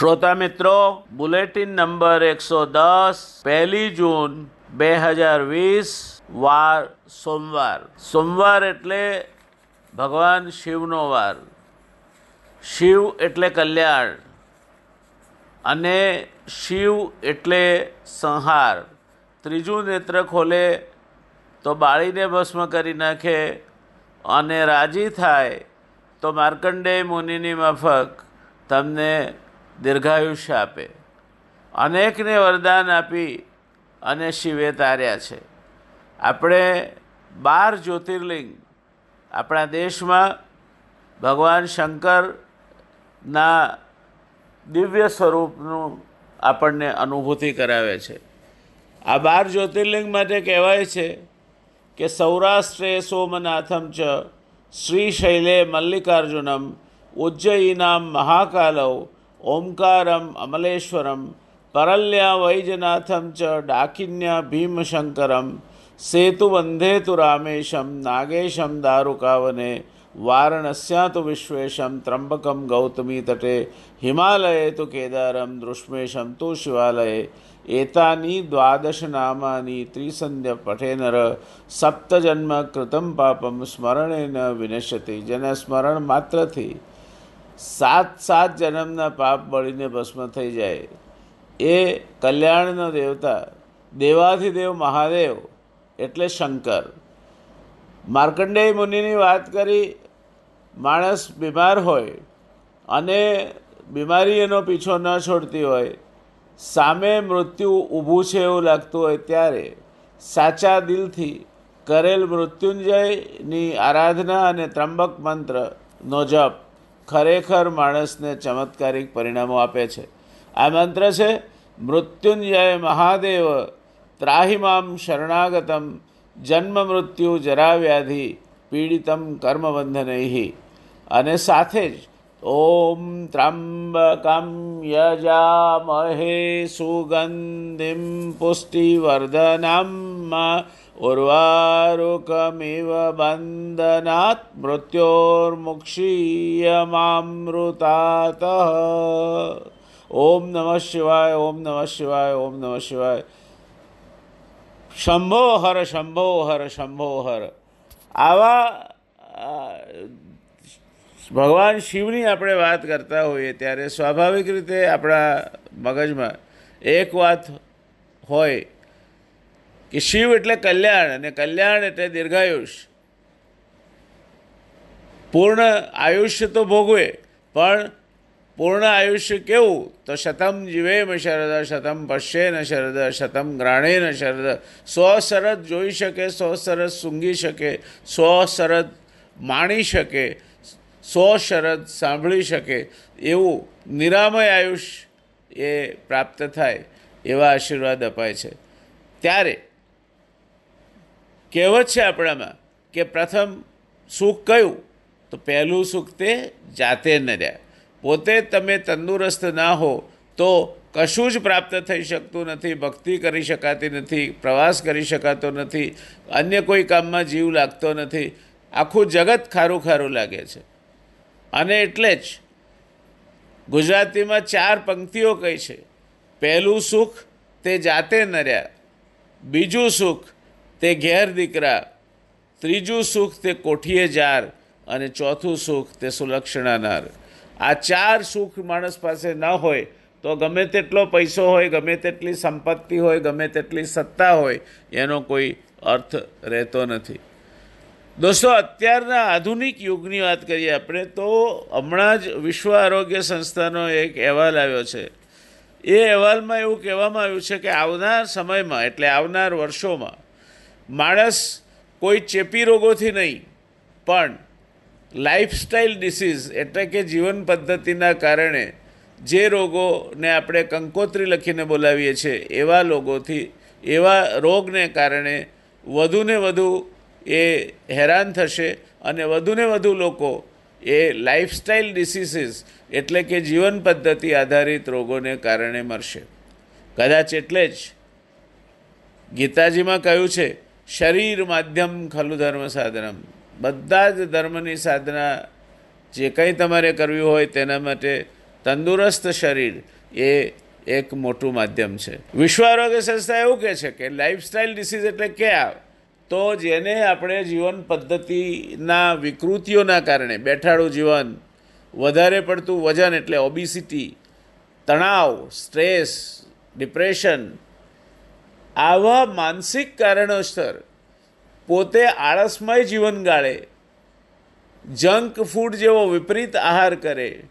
શ્રોતા મિત્રો, bulletin number એકસો દસ, પહેલી જૂન બે હજાર વીસ, વાર સોમવાર. સોમવાર એટલે ભગવાન શિવનો વાર. શિવ એટલે કલ્યાણ અને શિવ એટલે સંહાર. ત્રીજું નેત્ર ખોલે તો બાળીને ભસ્મ કરી નાખે અને રાજી થાય તો માર્કંડેય મુનિની માફક તમને દીર્ઘાયુષ્ય આપે. અનેકને વરદાન આપી અને શિવે તાર્યા છે. આપણે બાર જ્યોતિર્લિંગ આપણા દેશમાં ભગવાન શંકરના દિવ્ય સ્વરૂપનું આપણને અનુભૂતિ કરાવે છે. આ બાર જ્યોતિર્લિંગ માટે કહેવાય છે કે સૌરાષ્ટ્રે સોમનાથમ ચ શ્રી શૈલે મલ્લિકાર્જુનમ ઉજ્જયીનામ મહાકાલવ ઓમકારમ અમલેશ્વરમ પરલ્યા વૈજનાથમ ચ ડાકિન્યા ભીમશંકરમ સેતુબંધેતુ રામેશમ નાગેશમ દારુકાવને વારાણસ્યા તો વિશ્વેશમ ત્રંબકમ ગૌતમી તટે હિમાલયે તુ કેદારમ દૃશ્મેશમ તુ શિવાલયે એતાની દ્વાદશ નામાની ત્રિસંધ્ય પઠેનર સપ્તજન્મ કૃતમ પાપમ સ્મરણેન સાત સાત જન્મના પાપ બળીને ભસ્મ થઈ જાય. એ કલ્યાણનો દેવતા, દેવાધિદેવ મહાદેવ એટલે શંકર. માર્કંડેય મુનિની વાત કરી, માણસ બીમાર હોય અને બીમારી એનો પીછો ન છોડતી હોય, સામે મૃત્યુ ઊભું છે એવું લાગતું હોય ત્યારે સાચા દિલથી કરેલ મૃત્યુંજયની આરાધના અને ત્રંબક મંત્રનો જપ ખરેખર માણસને ચમત્કારિક પરિણામો આપે છે. આ મંત્ર છે, મૃત્યુંજય મહાદેવ, ત્રાહિમામ શરણાગતમ, જન્મ મૃત્યુ જરાવ્યાધિ પીડિતમ કર્મબંધનૈ અને સાથે જ, ઓમ ત્રંબકમ યજામહે સુગંધિમ પુષ્ટિવર્ધનમ ઉર્વારુકમિવ બંધનાत् મૃત્યોર્મુક્ષીયમામૃતાત ઓમ નમઃ શિવાય ઓમ નમઃ શિવાય ઓમ નમઃ શિવાય શંભો હર શંભો હર શંભો હર આવા ભગવાન શિવની આપણે વાત કરતા હોઈએ ત્યારે સ્વાભાવિક રીતે આપણા મગજમાં એક વાત હોય કે શિવ એટલે કલ્યાણ અને કલ્યાણ એટલે દીર્ઘાયુષ. પૂર્ણ આયુષ્ય તો ભોગવે, પણ પૂર્ણ આયુષ્ય કેવું? તો શતમ જીવેમ શરદ, શતમ પશ્યેન શરદ, શતમ ગ્રાણેન શરદ. સો શરદ જોઈ શકે સો શરદ સૂંઘી શકે સો શરદ માણી શકે સો શરદ સાંભળી શકે. એવું નિરામય આયુષ એ પ્રાપ્ત થાય, એવા આશીર્વાદ અપાય છે. ત્યારે કહેવત છે આપણામાં કે પ્રથમ સુખ કયું? તો પહેલું સુખ તે જાતે ન રહ્યા પોતે તમે તંદુરસ્ત ના હો, તો કશું જ પ્રાપ્ત થઈ શકતું નથી, ભક્તિ કરી શકાતી નથી, પ્રવાસ કરી શકાતો નથી, અન્ય કોઈ કામમાં જીવ લાગતો નથી. આખું જગત ખારું ખારું લાગે છે. અને એટલે જ ગુજરાતીમાં ચાર પંક્તિઓ કહી છે. પહેલું સુખ તે જાતે નર્યા બીજું સુખ તે ઘેર દીકરા, ત્રીજું સુખ તે કોઠીએ જાર અને ચોથું સુખ તે સુલક્ષણાનાર. આ ચાર સુખ માણસ પાસે ન હોય તો ગમે તેટલો પૈસો હોય, ગમે તેટલી સંપત્તિ હોય, ગમે તેટલી સત્તા હોય, એનો કોઈ અર્થ રહેતો નથી. દોસ્તો, અત્યારના આધુનિક યુગની વાત કરીએ આપણે તો હમણાં જ વિશ્વ આરોગ્ય સંસ્થાનો એક અહેવાલ આવ્યો છે. એ અહેવાલમાં એવું કહેવામાં આવ્યું છે કે આવનાર સમયમાં, એટલે આવનાર વર્ષોમાં માણસ કોઈ ચેપી રોગોથી નહીં, પણ લાઇફસ્ટાઈલ ડિસીઝ એટલે કે જીવન પદ્ધતિના કારણે જે રોગોને આપણે કંકોત્રી લખીને બોલાવીએ છીએ, એવા લોકોથી એવા રોગને કારણે વધુને વધુ એ હેરાન થશે અને વધુને વધુ લોકો એ લાઇફસ્ટાઈલ ડિસીસીસ એટલે કે જીવન પદ્ધતિ આધારિત રોગોને કારણે મરશે. કદાચ એટલે જ ગીતાજીમાં કહ્યું છે શરીર માધ્યમ ખલુ ધર્મ સાધનમ. બધા જ ધર્મની સાધના જે કંઈ તમારે કરવી હોય તેના માટે તંદુરસ્ત શરીર એ એક મોટું માધ્યમ છે. વિશ્વ આરોગ્ય સંસ્થા એવું કહે છે કે લાઇફસ્ટાઇલ ડિસીઝ એટલે ક્યાં તો જેને આપણે જીવન પદ્ધતિના વિકૃતિઓના કારણે બેઠાડું જીવન, વધારે પડતું વજન એટલે ઓબિસિટી તણાવ સ્ટ્રેસ ડિપ્રેશન આવા માનસિક કારણોસર પોતે આળસમય જીવન ગાળે, જંક ફૂડ જેવો વિપરીત આહાર કરે,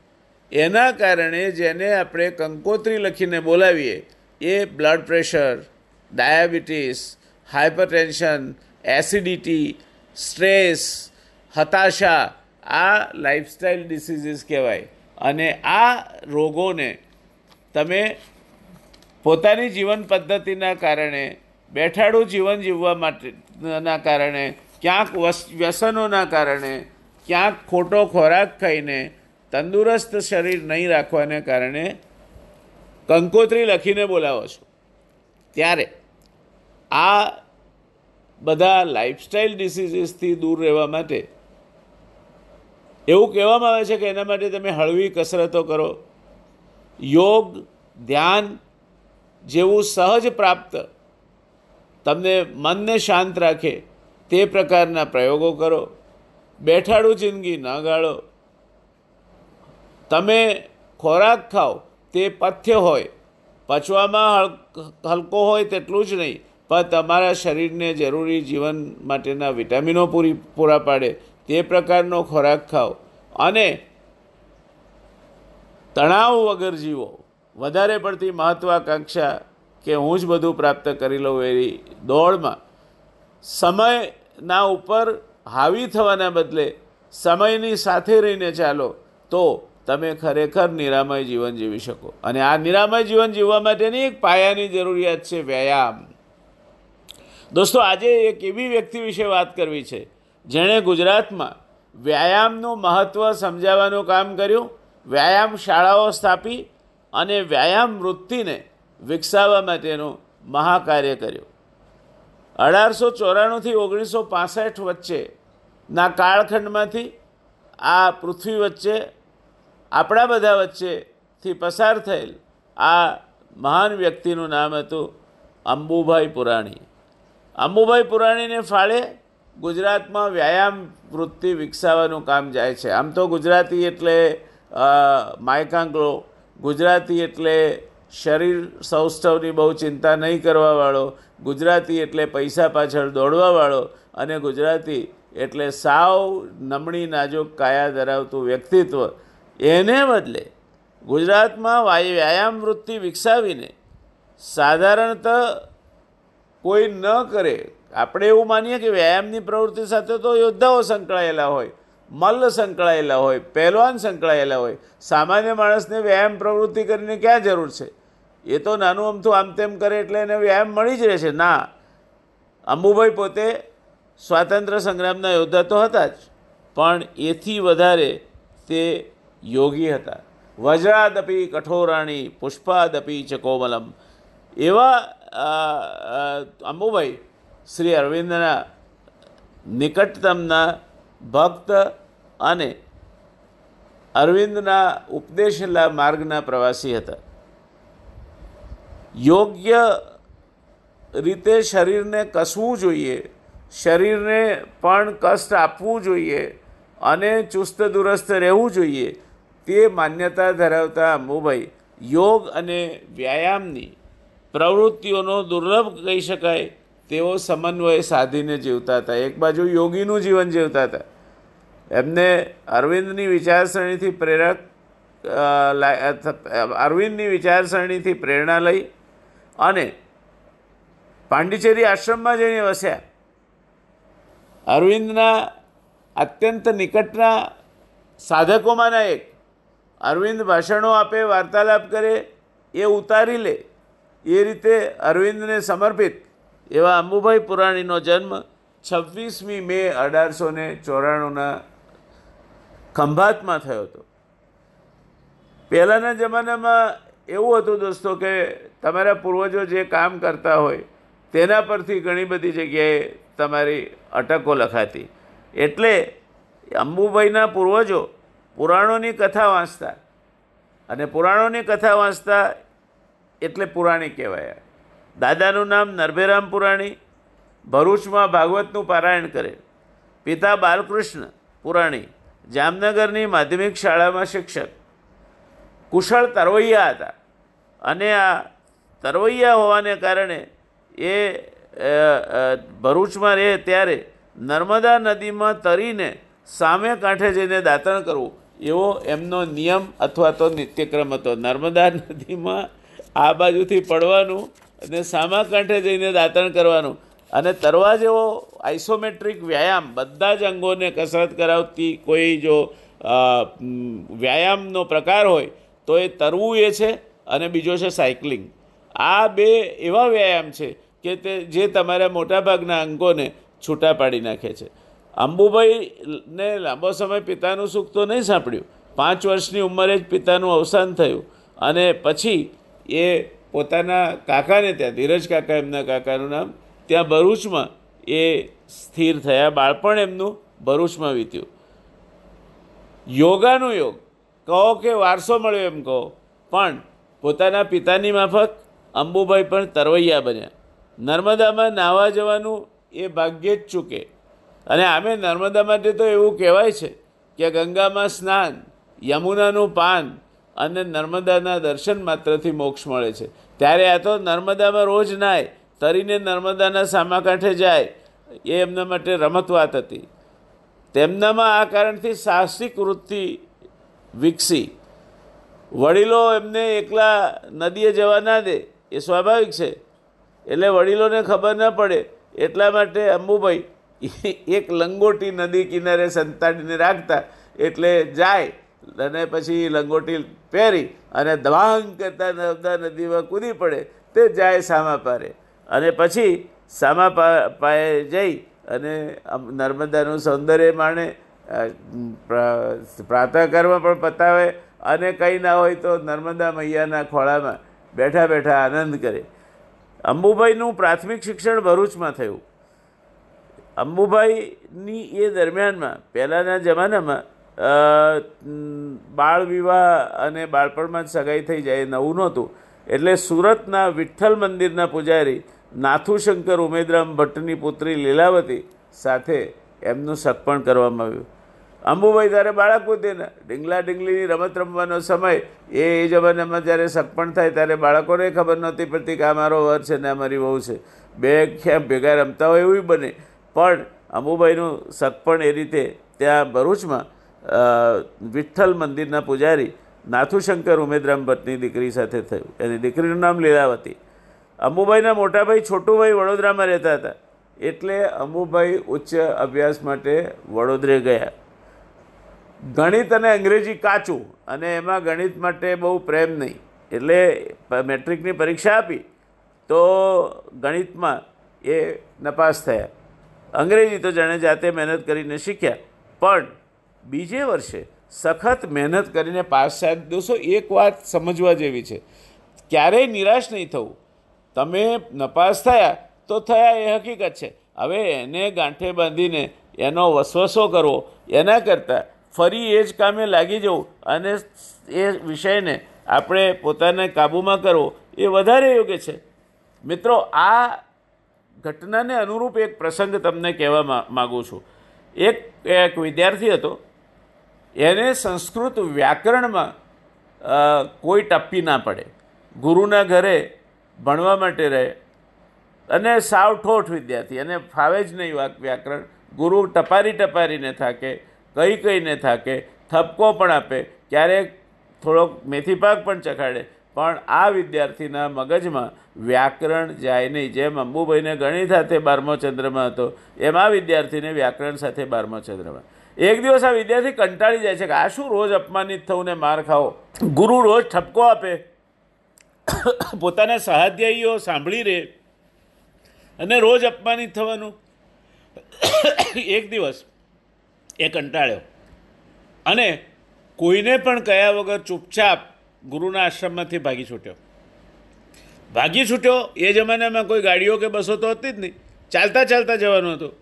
એના કારણે જેને આપણે કંકોત્રી લખીને બોલાવીએ, એ blood pressure, diabetes hypertension acidity, stress, હતાશા, આ લાઇફસ્ટાઈલ ડિસીઝીસ કહેવાય. અને આ રોગોને તમે પોતાની જીવન પદ્ધતિના કારણે, બેઠાડું જીવન જીવવા માટેના કારણે, ક્યાંક વ્યસનોના કારણે, ક્યાંક ખોટો ખોરાક ખાઈને તંદુરસ્ત શરીર નહીં રાખવાને કારણે કંકોત્રી લખીને બોલાવો છો. ત્યારે આ બધા લાઇફસ્ટાઈલ ડિસીઝીસથી દૂર રહેવા માટે એવું કહેવામાં આવે છે કે એના માટે તમે હળવી કસરતો કરો. યોગ, ધ્યાન જેવું સહજ પ્રાપ્ત તમને મનને શાંત રાખે તે પ્રકારના પ્રયોગો કરો. બેઠાડું જિંદગી ન ગાળો. તમે ખોરાક ખાઓ, તે પથ્ય હોય. પચવામાં હલકો હોય તેટલું જ નહીં, પણ તમારા શરીરને જરૂરી જીવન માટેના વિટામિનો પૂરી, પૂરા પાડે, તે પ્રકારનો ખોરાક ખાઓ. અને તણાવ વગર જીવો. વધારે પડતી મહત્વાકાંક્ષા કે હું જ બધું પ્રાપ્ત કરી લઉં એવી દોડમાં. સમયના ઉપર હાવી થવાના બદલે સમયની સાથે રહીને ચાલો તો તમે ખરેખર નિરામય જીવન જીવી શકો. અને આ નિરામય જીવન જીવવા માટેની એક પાયાની જરૂરિયાત છે વ્યાયામ. દોસ્તો, આજે એક એવી વ્યક્તિ વિશે વાત કરવી છે, જેણે ગુજરાતમાં વ્યાયામનું મહત્ત્વ સમજાવવાનું કામ કર્યું, વ્યાયામ શાળાઓ સ્થાપી અને વ્યાયામ વૃત્તિને વિકસાવવા માટેનું મહાકાર્ય કર્યું. અઢારસો ચોરાણુંથી ઓગણીસો પાસઠ વચ્ચેના કાળખંડમાંથી આ પૃથ્વી વચ્ચે, આપણા બધા વચ્ચેથી પસાર થયેલ આ મહાન વ્યક્તિનું નામ હતું અંબુભાઈ પુરાણી. અંબુભાઈ પુરાણીને ફાળે ગુજરાતમાં વ્યાયામ વૃત્તિ વિકસાવવાનું કામ જાય છે. આમ તો ગુજરાતી એટલે માયકાંગલો ગુજરાતી એટલે શરીર સૌષ્ઠવની બહુ ચિંતા નહીં કરવાવાળો, ગુજરાતી એટલે પૈસા પાછળ દોડવાવાળો અને ગુજરાતી એટલે સાવ નમણી નાજુક કાયા ધરાવતું વ્યક્તિત્વ. એને બદલે ગુજરાતમાં વ્યાયામ વૃત્તિ વિકસાવીને સાધારણત કોઈ ન કરે, આપણે એવું માનીએ કે વ્યાયામની પ્રવૃત્તિ સાથે તો યોદ્ધાઓ સંકળાયેલા હોય મલ્લ સંકળાયેલા હોય, પહેલવાન સંકળાયેલા હોય, સામાન્ય માણસને વ્યાયામ પ્રવૃત્તિ કરીને ક્યાં જરૂર છે? એ તો નાનું અમથું આમ તેમ કરે એટલે એને વ્યાયામ મળી જ રહે છે. ના, અંબુભાઈ પોતે સ્વાતંત્ર્ય સંગ્રામના યોદ્ધા તો હતા જ, પણ એથી વધારે તે યોગી હતા. વજ્રાદપી કઠોરાણી, પુષ્પાદપી ચકોમલમ એવા અંબુભાઈ શ્રી અરવિંદના નિકટતમના ભક્ત અને અરવિંદના ઉપદેશેલા માર્ગના પ્રવાસી હતા. યોગ્ય રીતે શરીરને કસવું જોઈએ, શરીરને પણ કષ્ટ આપવું જોઈએ અને ચુસ્ત દુરસ્ત રહેવું જોઈએ, તે માન્યતા ધરાવતા અંબુભાઈ યોગ અને વ્યાયામની પ્રવૃત્તિઓનો દુર્લભ કહી શકાય તેઓ સમન્વય સાધીને જીવતા હતા. એક બાજુ યોગીનું જીવન જીવતા હતા. એમને અરવિંદની વિચારસરણીથી પ્રેરક અરવિંદની વિચારસરણીથી પ્રેરણા લઈ અને પાંડિચેરી આશ્રમમાં જઈને વસ્યા. અરવિંદના અત્યંત નિકટના સાધકોમાંના એક. અરવિંદ ભાષણો આપે, વાર્તાલાપ કરે, એ ઉતારી લે. એ રીતે અરવિંદને સમર્પિત એવા અંબુભાઈ પુરાણીનો જન્મ છવ્વીસમી મે અઢારસો ને ચોરાણુંના ખંભાતમાં થયો હતો. પહેલાંના જમાનામાં એવું હતું દોસ્તો કે તમારા પૂર્વજો જે કામ કરતા હોય, તેના પરથી ઘણી બધી જગ્યાએ તમારી અટકો લખાતી. એટલે અંબુભાઈના પૂર્વજો પુરાણોની કથા વાંચતા. અને પુરાણોની કથા વાંચતા એટલે પુરાણી કહેવાય. દાદાનું નામ નરભેરામ પુરાણી, ભરૂચમાં ભાગવતનું પારાયણ કરે. પિતા બાલકૃષ્ણ પુરાણી. જામનગરની માધ્યમિક શાળામાં શિક્ષક. કુશળ તરવૈયા હતા. અને આ તરવૈયા હોવાને કારણે એ ભરૂચમાં રહે ત્યારે નર્મદા નદીમાં તરીને સામે કાંઠે જઈને દાંતણ કરવું, એવો એમનો નિયમ અથવા તો નિત્યક્રમ હતો. નર્મદા નદીમાં આ બાજુથી પડવાનું અને સામા કાંઠે જઈને દાંતણ કરવાનું. અને તરવા જેવો આઇસોમેટ્રિક વ્યાયામ બધા જ અંગોને કસરત કરાવતી કોઈ જો વ્યાયામનો પ્રકાર હોય, તો એ તરવું એ છે અને બીજો છે સાયકલિંગ. આ બે એવા વ્યાયામ છે કે તે, જે તમારા મોટાભાગના અંગોને છૂટા પાડી નાખે છે. અંબુભાઈને લાંબો સમય પિતાનું સુખ તો નહીં સાંભળ્યું પાંચ વર્ષની ઉંમરે જ પિતાનું અવસાન થયું અને પછી એ પોતાના કાકાને ત્યાં, ધીરજ કાકા એમના કાકાનું નામ ત્યાં ભરૂચમાં એ સ્થિર થયા. બાળપણ એમનું ભરૂચમાં વીત્યું. યોગાનું યોગ. કહો કે વારસો મળ્યો એમ કહો. પણ પોતાના પિતાની માફક અંબુભાઈ પણ તરવૈયા બન્યા. નર્મદામાં નાહવા જવાનું એ ભાગ્યે જ ચૂકે. અને આમે નર્મદા માટે તો એવું કહેવાય છે કે ગંગામાં સ્નાન, યમુનાનું પાન અને નર્મદાના દર્શન માત્રથી મોક્ષ મળે છે. ત્યારે આ તો નર્મદામાં રોજ નાય તરીને નર્મદાના સામા કાંઠે જાય, એ એમના માટે રમત વાત હતી. તેમનામાં આ કારણથી સાહસિક વૃત્તિ વિકસી. વડીલો એમને એકલા નદીએ જવા ના દે, એ સ્વાભાવિક છે. એટલે વડીલોને ખબર ન પડે, એટલા માટે અંબુભાઈ એક લંગોટી નદી કિનારે સંતાડીને રાખતા, એટલે જાય અને પછી લંગોટી પહેરી અને ધવાંગ કરતા નર્મદા નદીમાં કૂદી પડે, તે જાય સામા પારે. અને પછી સામા પાયે જઈ અને નર્મદાનું સૌંદર્ય માણે પ્રાતઃકર્મ પણ પતાવે અને કંઈ ના હોય તો નર્મદા મૈયાના ખોળામાં બેઠા બેઠા આનંદ કરે. અંબુભાઈનું પ્રાથમિક શિક્ષણ ભરૂચમાં થયું. અંબુભાઈની એ દરમિયાનમાં, પહેલાંના જમાનામાં બાળ વિવાહ અને બાળપણમાં જ સગાઈ થઈ જાય નવું નહોતું. એટલે સુરતના વિઠ્ઠલ મંદિરના પૂજારી નાથુશંકર ઉમેદરામ ભટ્ટની પુત્રી લીલાવતી સાથે એમનું સગપણ કરવામાં આવ્યું. અંબુભાઈ ત્યારે બાળક તેના ડીંગલા ડીંગલીની રમત રમવાનો સમય એ એ જમાનામાં જ્યારે સગપણ થાય ત્યારે બાળકોને ખબર નહોતી પડતી કે આ મારો વર છે ને આ મારી વહુ છે. બે ક્યાં ભેગા રમતા હોય એવું બને. પણ અંબુભાઈનું સગપણ એ રીતે ત્યાં ભરૂચમાં વિઠ્ઠલ મંદિરના પૂજારી નાથુશંકર ઉમેદરામ ભટ્ટની દીકરી સાથે થયું. એની દીકરીનું નામ લીલાવતી. અંબુભાઈના મોટાભાઈ છોટુભાઈ વડોદરામાં રહેતા હતા. એટલે અંબુભાઈ ઉચ્ચ અભ્યાસ માટે વડોદરે ગયા. ગણિત અને અંગ્રેજી કાચું અને એમાં ગણિત માટે બહુ પ્રેમ નહીં. એટલે મેટ્રિકની પરીક્ષા આપી તો ગણિતમાં એ નપાસ થયા. અંગ્રેજી તો જાણે જાતે મહેનત કરીને શીખ્યા. પણ બીજે વર્ષે સખત મહેનત કરીને પાસ થયા દોસ્તો, એક વાત સમજવા જેવી છે. ક્યારેય નિરાશ નહીં થવું. તમે નપાસ થયા, તો થયા એ હકીકત છે. હવે એને ગાંઠે બાંધીને એનો વસવસો કરવો, એના કરતાં ફરી એ જ કામે લાગી જવું અને એ વિષયને આપણે પોતાને કાબૂમાં કરવો એ વધારે યોગ્ય છે. મિત્રો, આ ઘટનાને અનુરૂપ એક પ્રસંગ તમને કહેવા માગું છું. એક એક વિદ્યાર્થી હતો. એને સંસ્કૃત વ્યાકરણમાં કોઈ ટપ્પી ના પડે. ગુરુના ઘરે ભણવા માટે રહે. અને સાવ ઠોઠ વિદ્યાર્થી. અને ફાવે જ નહીં વાક વ્યાકરણ. ગુરુ ટપારી ટપારીને થાકે, કઈ કઈને થાકે, થપકો પણ આપે. ક્યારેક થોડોક મેથી પાક પણ ચખાડે. પણ આ વિદ્યાર્થીના મગજમાં વ્યાકરણ જાય નહીં. જેમ અંબુભાઈને ગણિત સાથે બારમો ચંદ્રમાં હતો, એમ આ વિદ્યાર્થીને વ્યાકરણ સાથે બારમો ચંદ્રમાં. એક દિવસ આ વિદ્યાર્થી કંટાળી જાય છે કે આ શું રોજ અપમાનિત થવું ને માર ખાવો? ગુરુ રોજ ઠપકો આપે. પોતાના સહાધ્યાયીઓ સાંભળી રહે અને રોજ અપમાનિત થવાનું. એક દિવસ એ કંટાળ્યો. અને કોઈને પણ કયા વગર ચૂપચાપ ગુરુના આશ્રમમાંથી ભાગી છૂટ્યો. ભાગી છૂટ્યો એ જમાનામાં કોઈ ગાડીઓ કે બસો તો હતી જ નહીં. ચાલતા ચાલતા જવાનું હતું.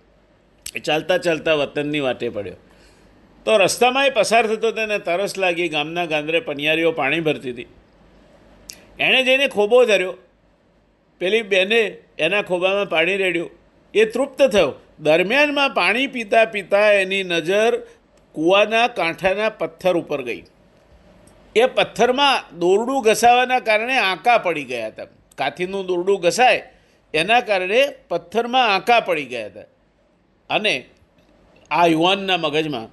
ચાલતા ચાલતા વતનની વાટે પડ્યો. તો રસ્તામાં એ પસાર થતો તેને તરસ લાગી ગામના ગાંદરે પનિયારીઓ પાણી ભરતી હતી. એણે જઈને ખોબો ધર્યો, પેલી બેને એના ખોબામાં પાણી રેડ્યું. એ તૃપ્ત થયો. દરમિયાનમાં પાણી પીતા પીતા એની નજર કૂવાના કાંઠાના પથ્થર ઉપર ગઈ. એ પથ્થરમાં દોરડું ઘસાવાના કારણે આંકા પડી ગયા હતા. કાથીનું દોરડું ઘસાય, એના કારણે પથ્થરમાં આંકા પડી ગયા હતા. અને આ યુવાનના મગજમાં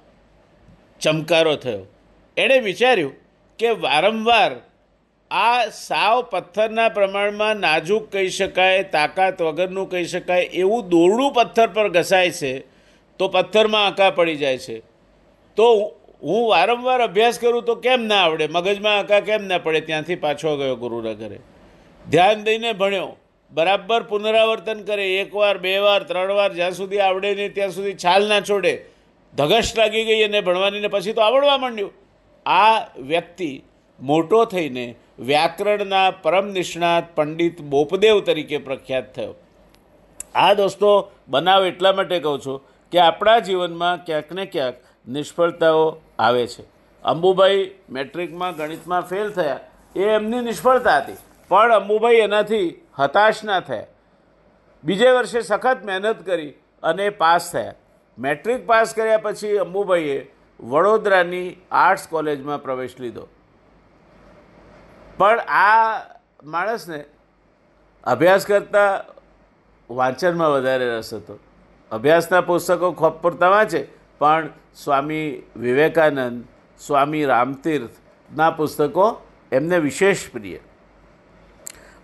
ચમકારો થયો. એણે વિચાર્યું કે વારંવાર આ સાવ પથ્થરના પ્રમાણમાં નાજુક કહી શકાય, તાકાત વગરનું કહી શકાય, એવું દોરડું પથ્થર પર ઘસાય છે, તો પથ્થરમાં આંકા પડી જાય છે. તો હું વારંવાર અભ્યાસ કરું તો કેમ ના આવડે? મગજમાં આંકા કેમ ના પડે? ત્યાંથી પાછો ગયો ગુરુના ઘરે. ધ્યાન દઈને ભણ્યો. બરાબર પુનરાવર્તન કરે. એકવાર બે વાર, ત્રણ વાર, જ્યાં સુધી આવડે નહીં, ત્યાં સુધી છાલ ના છોડે. ધગશ લાગી ગઈ અને ભણવાની ને પછી તો આવડવા માંડ્યું. આ વ્યક્તિ મોટો થઈને વ્યાકરણના પરમ નિષ્ણાત પંડિત બોપદેવ તરીકે પ્રખ્યાત થયો. આ દોસ્તો બનાવ એટલા માટે કહું છું કે આપણા જીવનમાં ક્યાંક ને ક્યાંક નિષ્ફળતાઓ આવે છે. અંબુભાઈ મેટ્રિકમાં ગણિતમાં ફેલ થયા. એ એમની નિષ્ફળતા હતી. પણ અંબુભાઈ એનાથી હતાશ ના થયા. બીજે વર્ષે સખત મહેનત કરી અને પાસ થયા. મેટ્રિક પાસ કર્યા પછી અંબુભાઈએ વડોદરાની આર્ટ્સ કોલેજમાં પ્રવેશ લીધો. પણ આ માણસને અભ્યાસ કરતાં વાંચનમાં વધારે રસ હતો. અભ્યાસના પુસ્તકો પૂરતા વાંચે, પણ સ્વામી વિવેકાનંદ, સ્વામી રામતીર્થના પુસ્તકો એમને વિશેષ પ્રિય.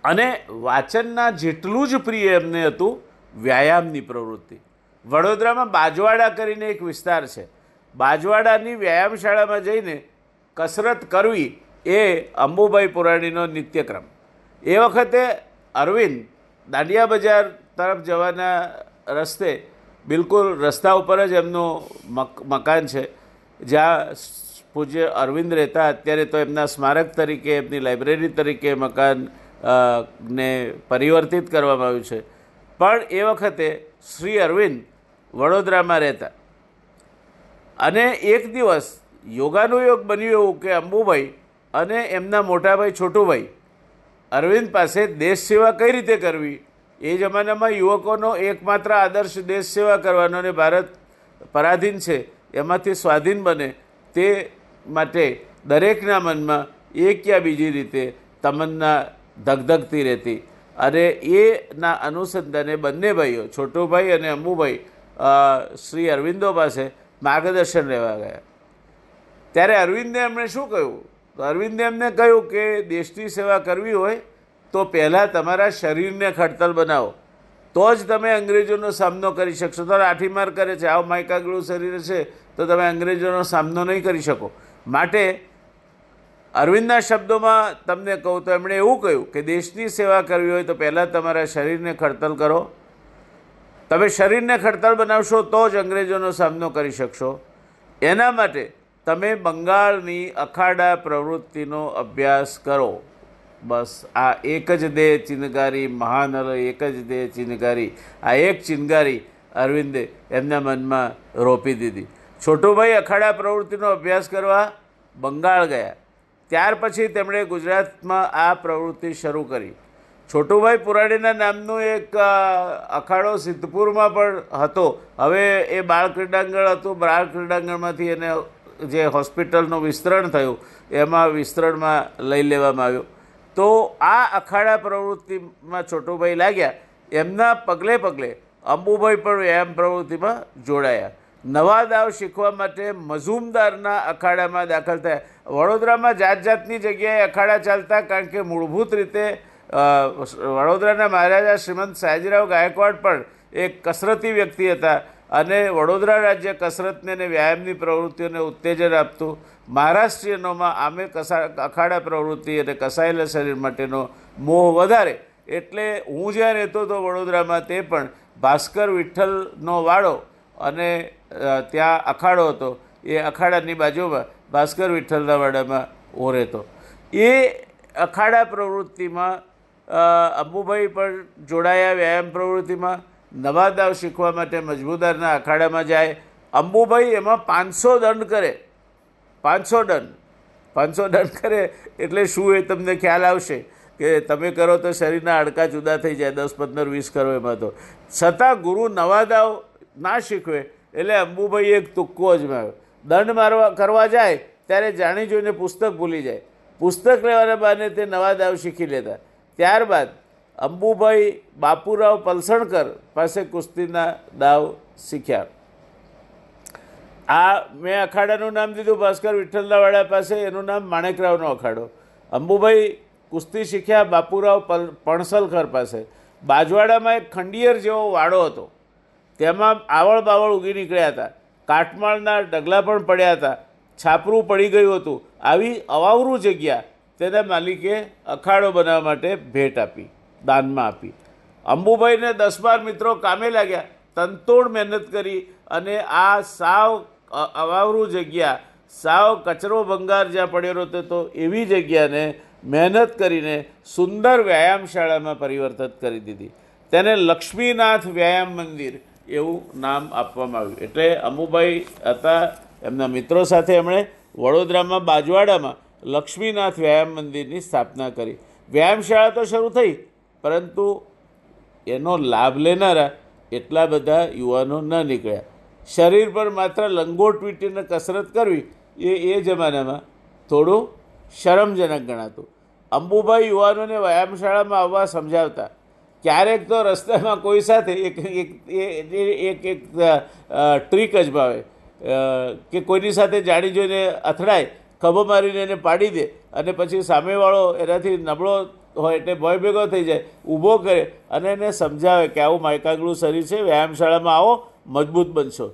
અને વાંચનના જેટલું જ પ્રિય એમને હતું વ્યાયામની પ્રવૃત્તિ. વડોદરામાં બાજવાડા કરીને એક વિસ્તાર છે. બાજવાડાની વ્યાયામ શાળામાં જઈને કસરત કરવી એ અંબુભાઈ પુરાણીનો નિત્યક્રમ. એ વખતે અરવિંદ દાંડિયા બજાર તરફ જવાના રસ્તે બિલકુલ રસ્તા ઉપર જ એમનું મક, મકાન છે. જ્યાં પૂજ્ય અરવિંદ રહેતા, અત્યારે તો એમના સ્મારક તરીકે, એમની લાઇબ્રેરી તરીકે મકાન ને પરિવર્તિત કરવામાં આવ્યું છે. પણ એ વખતે શ્રી અરવિંદ વડોદરામાં રહેતા. અને એક દિવસ યોગાનું યોગ બન્યું એવું કે અંબુભાઈ અને એમના મોટાભાઈ છોટુભાઈ અરવિંદ પાસે દેશ સેવા કઈ રીતે કરવી? એ જમાનામાં યુવકોનો એકમાત્ર આદર્શ દેશ સેવા કરવાનો અને ભારત પરાધીન છે, એમાંથી સ્વાધીન બને તે માટે દરેકના મનમાં એક યા બીજી રીતે તમન્ના ધગધગતી રહેતી. અને એના અનુસંધાને બંને ભાઈઓ, છોટુભાઈ અને અંબુભાઈ શ્રી અરવિંદો પાસે માર્ગદર્શન લેવા ગયા. ત્યારે અરવિંદે એમણે શું કહ્યું? તો અરવિંદે એમને કહ્યું કે દેશની સેવા કરવી હોય તો પહેલાં તમારા શરીરને ખડતલ બનાવો. તો જ તમે અંગ્રેજોનો સામનો કરી શકશો. તો લાઠીમાર કરે છે. આવ માયકાગળું શરીર છે, તો તમે અંગ્રેજોનો સામનો નહીં કરી શકો. માટે અરવિંદના શબ્દોમાં તમને કહું તો એમણે એવું કહ્યું કે દેશની સેવા કરવી હોય તો પહેલાં તમારા શરીરને ખડતલ કરો. તમે શરીરને ખડતલ બનાવશો તો જ અંગ્રેજોનો સામનો કરી શકશો. એના માટે તમે બંગાળની અખાડા પ્રવૃત્તિનો અભ્યાસ કરો. બસ આ એક જ દેહ ચિનગારી મહાનલ એક જ દેહ ચિનગારી. આ એક ચિનગારી અરવિંદે એમના મનમાં રોપી દીધી. છોટુભાઈ અખાડા પ્રવૃત્તિનો અભ્યાસ કરવા બંગાળ ગયા. ત્યાર પછી તેમણે ગુજરાતમાં આ પ્રવૃત્તિ શરૂ કરી. છોટુભાઈ પુરાણીના નામનું એક અખાડો સિદ્ધપુરમાં પણ હતો. હવે એ બાળ ક્રીડાંગણ હતું. બાળ ક્રીડાંગણમાંથી એને જે હોસ્પિટલનું વિસ્તરણ થયું, એમાં વિસ્તરણમાં લઈ લેવામાં આવ્યું. તો આ અખાડા પ્રવૃત્તિમાં છોટુભાઈ લાગ્યા, એમના પગલે પગલે અંબુભાઈ પણ વ્યાયામ પ્રવૃત્તિમાં જોડાયા. નવા દાવ શીખવા માટે મઝુમદારના અખાડામાં દાખલ થયા. વડોદરામાં જાત જાતની જગ્યાએ અખાડા ચાલતા કારણ કે મૂળભૂત રીતે વડોદરાના મહારાજા શ્રીમંત સયાજીરાવ ગાયકવાડ પણ એક કસરતી વ્યક્તિ હતા. અને વડોદરા રાજ્ય કસરતને અને વ્યાયામની પ્રવૃત્તિઓને ઉત્તેજન આપતું મહારાષ્ટ્રીયનોમાં આમે કસા, અખાડા પ્રવૃત્તિ અને કસાયેલા શરીર માટેનો મોહ વધારે. એટલે હું જ્યાં રહેતો હતો વડોદરામાં તે પણ ભાસ્કર વિઠ્ઠલનો વાડો અને ત્યાં અખાડો હતો. એ અખાડાની બાજુમાં ભાસ્કર વિઠ્ઠલના વાડામાં હું રહેતો. એ અખાડા પ્રવૃત્તિમાં અંબુભાઈ પણ જોડાયા વ્યાયામ પ્રવૃત્તિમાં. નવા દાવ શીખવા માટે મજબૂદારના અખાડામાં જાય. અંબુભાઈ એમાં પાંચસો દંડ કરે. પાંચસો દંડ. પાંચસો દંડ કરે એટલે શું એ તમને ખ્યાલ આવશે? કે તમે કરો તો શરીરના હાડકાં જુદા થઈ જાય. દસ, પંદર, વીસ કરો એમાં તો. છતાં ગુરુ નવા દાવ ના શીખવે એટલે અંબુભાઈ એક તુક્કો અજમાવ્યો દંડ મારવા, કરવા જાય ત્યારે જાણી જોઈને પુસ્તક ભૂલી જાય. પુસ્તક લેવાના બહાને તે નવા દાવ શીખી લેતા. ત્યારબાદ અંબુભાઈ બાપુરાવ પલસણકર પાસે કુસ્તીના દાવ શીખ્યા. આ મેં અખાડાનું નામ દીધું, ભાસ્કર વિઠ્ઠલદાવાડા પાસે, એનું નામ માણેકરાવનો અખાડો. અંબુભાઈ કુસ્તી શીખ્યા બાપુરાવ પલ, પણસલકર પાસે. બાજવાડામાં એક ખંડિયર જેવો વાડો હતો. તેમાં આવળ બાવળ ઉગી નીકળ્યા હતા. કાટમાળના ડગલા પણ પડ્યા હતા. છાપરું પડી ગયું હતું. આવી અવાવરું જગ્યા તેના માલિકે અખાડો બનાવવા માટે ભેટ આપી. દાનમાં આપી. અંબુભાઈને દસ બાર મિત્રો કામે લાગ્યા. તનતોડ મહેનત કરી અને આ સાવ અવાવરું જગ્યા, સાવ કચરો ભંગાર જ્યાં પડેલો હતો, એવી જગ્યાને મહેનત કરીને સુંદર વ્યાયામશાળામાં પરિવર્તિત કરી દીધી. તેને લક્ષ્મીનાથ વ્યાયામ મંદિર એવું નામ આપવામાં આવ્યું. એટલે અંબુભાઈ હતા એમના મિત્રો સાથે એમણે વડોદરામાં બાજવાડામાં લક્ષ્મીનાથ વ્યાયામ મંદિરની સ્થાપના કરી. વ્યાયામશાળા તો શરૂ થઈ. પરંતુ એનો લાભ લેનારા એટલા બધા યુવાનો ન નીકળ્યા. શરીર પર માત્ર લંગોટ વીટીને કસરત કરવી એ એ જમાનામાં થોડું શરમજનક ગણાતું. અંબુભાઈ યુવાનોને વ્યાયામશાળામાં આવવા સમજાવતા, ક્યારેક તો રસ્તામાં કોઈ સાથે એક એક એક એક ટ્રીક અજમાવે કે કોઈની સાથે જાણી જોઈને અથડાય, ખભો મારીને એને પાડી દે અને પછી સામેવાળો એનાથી નબળો હોય એટલે ભય ભેગો થઈ જાય. ઊભો કરે અને એને સમજાવે કે આવું માયકાગળું શરીર છે, વ્યાયામશાળામાં આવો, મજબૂત બનશો.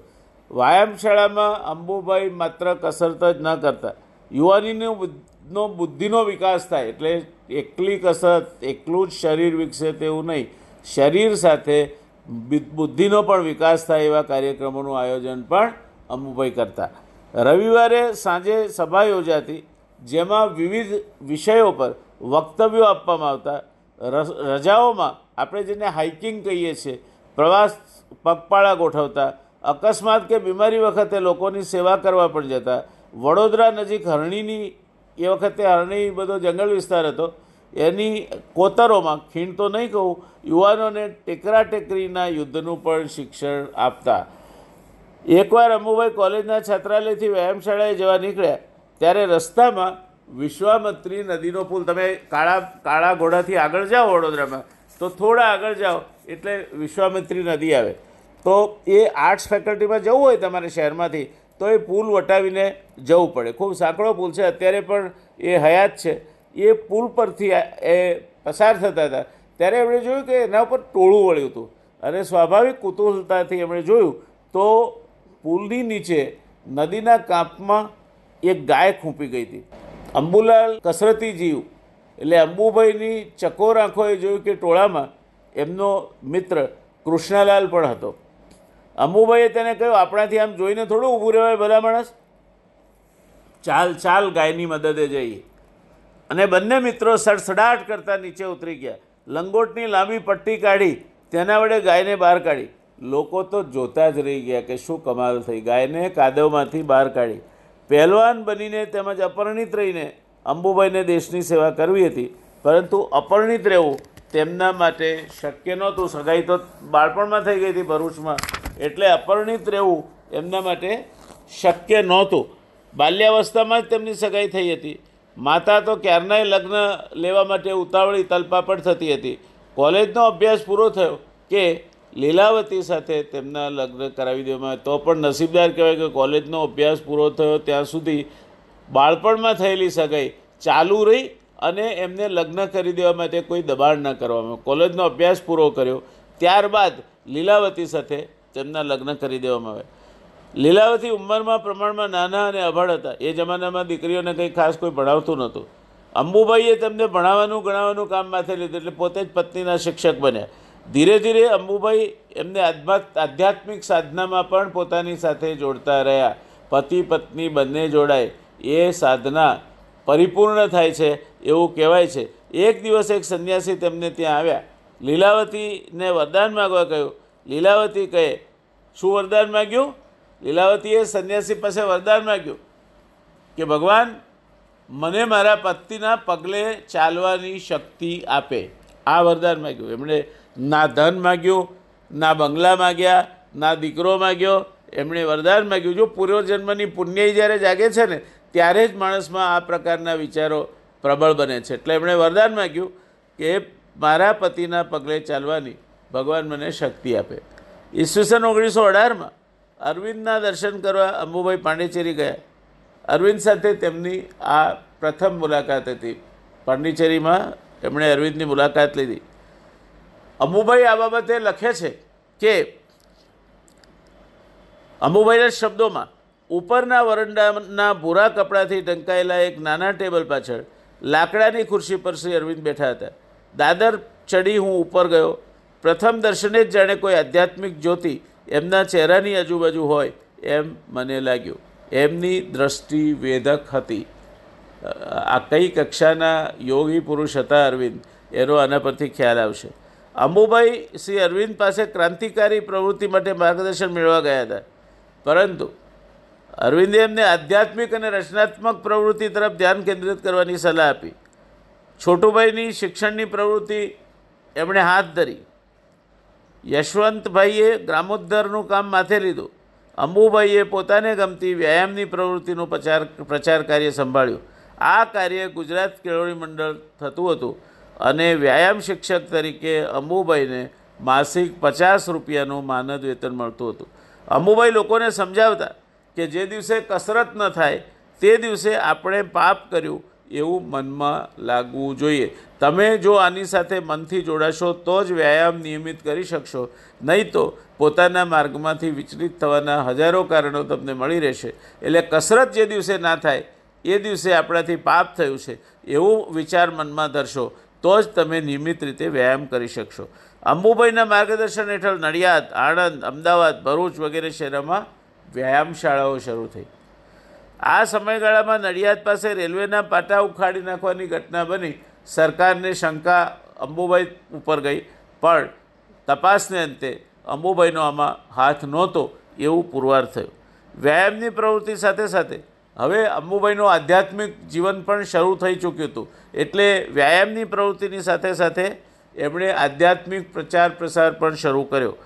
વ્યાયામશાળામાં અંબુભાઈ માત્ર કસરત જ ન કરતા. યુવાનીનો નો બુદ્ધિનો વિકાસ થાય એટલે એકલી કસરત, એકલું જ શરીર વિકસે તેવું નહીં. શરીર સાથે બુદ્ધિનો પણ વિકાસ થાય એવા કાર્યક્રમોનું આયોજન પણ અંબુભાઈ કરતા. રવિવારે સાંજે સભા યોજાતી, જેમાં વિવિધ વિષયો પર વક્તવ્યો આપવામાં આવતા. રજાઓમાં આપણે જેને હાઇકિંગ કહીએ છીએ, પ્રવાસ પગપાળા ગોઠવતા, અકસ્માત કે બીમારી વખતે લોકોની સેવા કરવા પણ જતા, વડોદરા નજીક હરણીની, એ વખતે હરણી બધો જંગલ વિસ્તાર હતો, એની કોતરોમાં ખીણ તો નહીં કહું, યુવાનોને ટેકરા ટેકરીના યુદ્ધનું પણ શિક્ષણ આપતા. એકવાર અમુભાઈ કોલેજના છાત્રાલયથી વ્યાયામશાળાએ જવા નીકળ્યા, ત્યારે રસ્તામાં વિશ્વામિત્રી નદીનો પુલ. તમે કાળા કાળા ઘોડાથી આગળ જાઓ વડોદરામાં, તો થોડા આગળ જાઓ, એટલે વિશ્વામિત્રી નદી આવે. તો એ આર્ટ્સ ફેકલ્ટીમાં જવું હોય તમારે શહેરમાંથી, તો એ પુલ વટાવીને જવું પડે. ખૂબ સાંકડો પુલ છે, અત્યારે પણ એ હયાત છે. એ પુલ પરથી એ પસાર થતા હતા. ત્યારે એમણે જોયું કે એના ઉપર ટોળું વળ્યું હતું. અને સ્વાભાવિક કુતૂહલતાથી એમણે જોયું, તો પુલની નીચે નદીના કાંપમાં એક ગાય ખૂંપી ગઈ હતી. અંબુલાલ કસરતી જીવ. એટલે અંબુભાઈની ચકોર આંખોએ જોયું કે ટોળામાં એમનો મિત્ર કૃષ્ણલાલ પણ હતો. અંબુભાઈએ તેને કહ્યું, આપણાથી આમ જોઈને થોડું ઊભું રહેવાય ભલા માણસ? ચાલ ચાલ, ગાયની મદદે જઈએ. અને બંને મિત્રો સડસડાટ કરતા નીચે ઉતરી ગયા. લંગોટની લાંબી પટ્ટી કાઢી, તેના વડે ગાયને બહાર કાઢી. લોકો તો જોતા જ રહી ગયા કે શું કમાલ થઈ. ગાયને કાદવમાંથી બહાર કાઢી. પહેલવાન બનીને તેમજ અપરિણિત રહીને અંબુભાઈને દેશની સેવા કરવી હતી. પરંતુ અપરિણિત રહેવું તેમના માટે શક્ય નહોતું. સગાઈ તો બાળપણમાં થઈ ગઈ હતી ભરૂચમાં. એટલે અપરિણિત રહેવું એમના માટે શક્ય નહોતું. બાલ્યાવસ્થામાં જ તેમની સગાઈ થઈ હતી. માતા તો ક્યારનાય લગ્ન લેવા માટે ઉતાવળી, તલપાપડ થતી હતી. કોલેજનો અભ્યાસ પૂરો થયો કે લીલાવતી સાથે તેમના લગ્ન કરાવી દેવામાં આવે તો પણ નસીબદાર કહેવાય કે કોલેજનો અભ્યાસ પૂરો થયો ત્યાં સુધી બાળપણમાં થયેલી સગાઈ ચાલુ રહી અને એમને લગ્ન કરી દેવા માટે કોઈ દબાણ ન કરવામાં. કોલેજનો અભ્યાસ પૂરો કર્યો. ત્યારબાદ લીલાવતી સાથે તેમના લગ્ન કરી દેવામાં આવે લીલાવતી ઉંમરમાં પ્રમાણમાં નાના અને અભળ હતા. એ જમાનામાં દીકરીઓને કંઈ ખાસ કોઈ ભણાવતું નહોતું. અંબુભાઈએ તેમને ભણાવવાનું ગણાવવાનું કામ માથે લીધું એટલે પોતે જ પત્નીના શિક્ષક બન્યા. ધીરે ધીરે અંબુભાઈ એમને આધ્યાત્મ આધ્યાત્મિક સાધનામાં પણ પોતાની સાથે જોડતા રહ્યા. પતિ, પત્ની બંને જોડાય. એ સાધના પરિપૂર્ણ થાય છે એવું કહેવાય છે. એક દિવસ એક સંન્યાસી તેમને ત્યાં આવ્યા. લીલાવતીને વરદાન માગવા કહ્યું. લીલાવતી કહે, શું વરદાન માગ્યું? લીલાવતીએ સંન્યાસી પાસે વરદાન માગ્યું કે, ભગવાન, મને મારા પતિના પગલે ચાલવાની શક્તિ આપે. આ વરદાન માગ્યું. એમણે ના ધન માગ્યું, ના બંગલા માગ્યા, ના દીકરો માગ્યો, એમણે વરદાન માગ્યું. જો પૂર્વજન્મની પુણ્ય જ્યારે જાગે છે ને, ત્યારે જ માણસમાં આ પ્રકારના વિચારો પ્રબળ બને છે. એટલે એમણે વરદાન માગ્યું કે મારા પતિના પગલે ચાલવાની ભગવાન મને શક્તિ આપે. ઈસવીસન ઓગણીસો અઢારમાં અરવિંદના દર્શન કરવા અંબુભાઈ પાંડેચેરી ગયા. અરવિંદ સાથે તેમની આ પ્રથમ મુલાકાત હતી. પાંડિચેરીમાં એમણે અરવિંદની મુલાકાત લીધી. અંબુભાઈ આ બાબતે લખે છે કે અંબુભાઈના શબ્દોમાં ઉપરના વરંડાના ભૂરા કપડાથી ઢંકાયેલા એક નાના ટેબલ પાછળ લાકડાની ખુરશી પર શ્રી અરવિંદ બેઠા હતા. દાદર, ચડી હું ઉપર ગયો. પ્રથમ દર્શને જ જાણે કોઈ આધ્યાત્મિક જ્યોતિ એમના ચહેરાની આજુબાજુ હોય એમ મને લાગ્યું. એમની દ્રષ્ટિ વેધક હતી. આ કઈ કક્ષાના યોગી પુરુષ હતા અરવિંદ? એનો આના પરથી ખ્યાલ આવશે. અંબુભાઈ શ્રી અરવિંદ પાસે ક્રાંતિકારી પ્રવૃત્તિ માટે માર્ગદર્શન મેળવવા ગયા હતા. પરંતુ અરવિંદે એમને આધ્યાત્મિક અને રચનાત્મક પ્રવૃત્તિ તરફ ધ્યાન કેન્દ્રિત કરવાની સલાહ આપી. છોટુભાઈની શિક્ષણની પ્રવૃત્તિ એમણે હાથ ધરી. યશવંતભાઈએ ગ્રામોદ્ધારનું કામ માથે લીધું. અંબુભાઈએ પોતાને ગમતી વ્યાયામની પ્રવૃત્તિનું પ્રચાર પ્રચાર કાર્ય સંભાળ્યું. આ કાર્ય ગુજરાત કેળવણી મંડળ થતું હતું. અને વ્યાયામ શિક્ષક તરીકે અંબુભાઈને માસિક પચાસ રૂપિયાનું માનદ વેતન મળતું હતું. અંબુભાઈ લોકોને સમજાવતા કે જે દિવસે કસરત ન થાય, તે દિવસે આપણે પાપ કર્યું એવું મનમાં લાગવું જોઈએ. તમે જો આની સાથે મનથી જોડાશો, તો જ વ્યાયામ નિયમિત કરી શકશો. નહીં તો પોતાના માર્ગમાંથી વિચલિત થવાના હજારો કારણો તમને મળી રહેશે. એટલે કસરત જે દિવસે ના થાય, એ દિવસે આપણાથી પાપ થયું છે, એવું વિચાર મનમાં ધરશો. તો જ તમે નિયમિત રીતે વ્યાયામ કરી શકશો. અંબુભાઈના માર્ગદર્શન હેઠળ નડિયાદ, આણંદ, અમદાવાદ, ભરૂચ વગેરે શહેરોમાં વ્યાયામ શાળાઓ શરૂ થઈ. આ સમયગાળામાં નડિયાદ પાસે રેલવેના પાટા ઉખાડી નાખવાની ઘટના બની. સરકારને શંકા અંબુભાઈ ઉપર ગઈ, પણ તપાસને અંતે અંબુભાઈનો આમાં હાથ નહોતો એવું પુરવાર થયું. વ્યાયામની પ્રવૃત્તિ સાથે સાથે હવે અંબુભાઈનું આધ્યાત્મિક જીવન પણ શરૂ થઈ ચૂક્યું હતું. એટલે વ્યાયામની પ્રવૃત્તિની સાથે સાથે એમણે આધ્યાત્મિક પ્રચાર પ્રસાર પણ શરૂ કર્યો.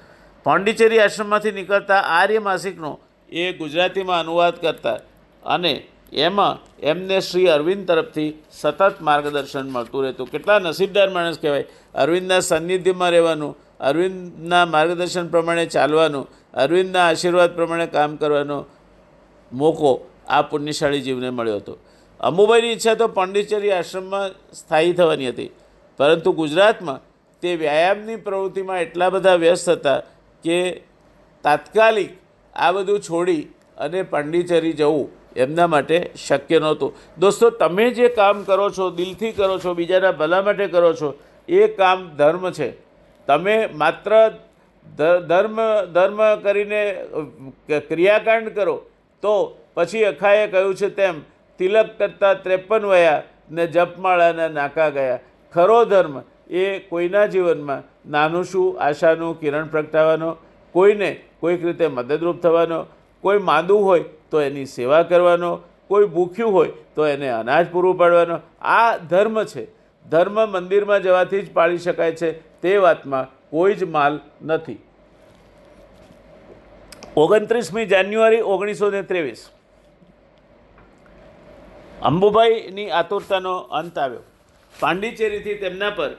પોંડિચેરી આશ્રમમાંથી નીકળતા આર્ય માસિકનો એ ગુજરાતીમાં અનુવાદ કરતા અને એમાં એમને શ્રી અરવિંદ તરફથી સતત માર્ગદર્શન મળતું રહેતું. કેટલા નસીબદાર માણસ કહેવાય. અરવિંદના સાનિધ્યમાં રહેવાનું, અરવિંદના માર્ગદર્શન પ્રમાણે ચાલવાનું, અરવિંદના આશીર્વાદ પ્રમાણે કામ કરવાનો મોકો આ પુણ્યશાળી જીવને મળ્યો હતો. અમુભાઈની ઈચ્છા તો પોંડિચેરી આશ્રમમાં સ્થાયી થવાની હતી. પરંતુ ગુજરાતમાં તે વ્યાયામની પ્રવૃત્તિમાં એટલા બધા વ્યસ્ત હતા કે તાત્કાલિક આ બધું છોડી અને પાંડિચેરી જવું એમના માટે શક્ય નહોતું. દોસ્તો, તમે જે કામ કરો છો, દિલથી કરો છો, બીજાના ભલા માટે કરો છો, એ કામ ધર્મ છે. તમે માત્ર ધર્મ ધર્મ કરીને ક્રિયાકાંડ કરો તો પછી અખાએ કહ્યું છે તેમ, તિલક કરતાં ત્રેપન વયા ને જપમાળાના નાકા ગયા. ખરો ધર્મ એ કોઈના જીવનમાં નાનું શું, આશાનું, કિરણ પ્રગટાવવાનો, કોઈને કોઈક રીતે મદદરૂપ થવાનો, કોઈ માંદું હોય તો એની સેવા કરવાનો, કોઈ ભૂખ્યું હોય તો એને અનાજ પૂરું પાડવાનો. આ ધર્મ છે. ધર્મ મંદિરમાં જવાથી જ પાળી શકાય છે. તે વાતમાં કોઈ જ માલ નથી. ઓગણત્રીસમી જાન્યુઆરી ઓગણીસો ને ત્રેવીસ. અંબુભાઈની આતુરતાનો અંત આવ્યો. પાંડિચેરીથી તેમના પર,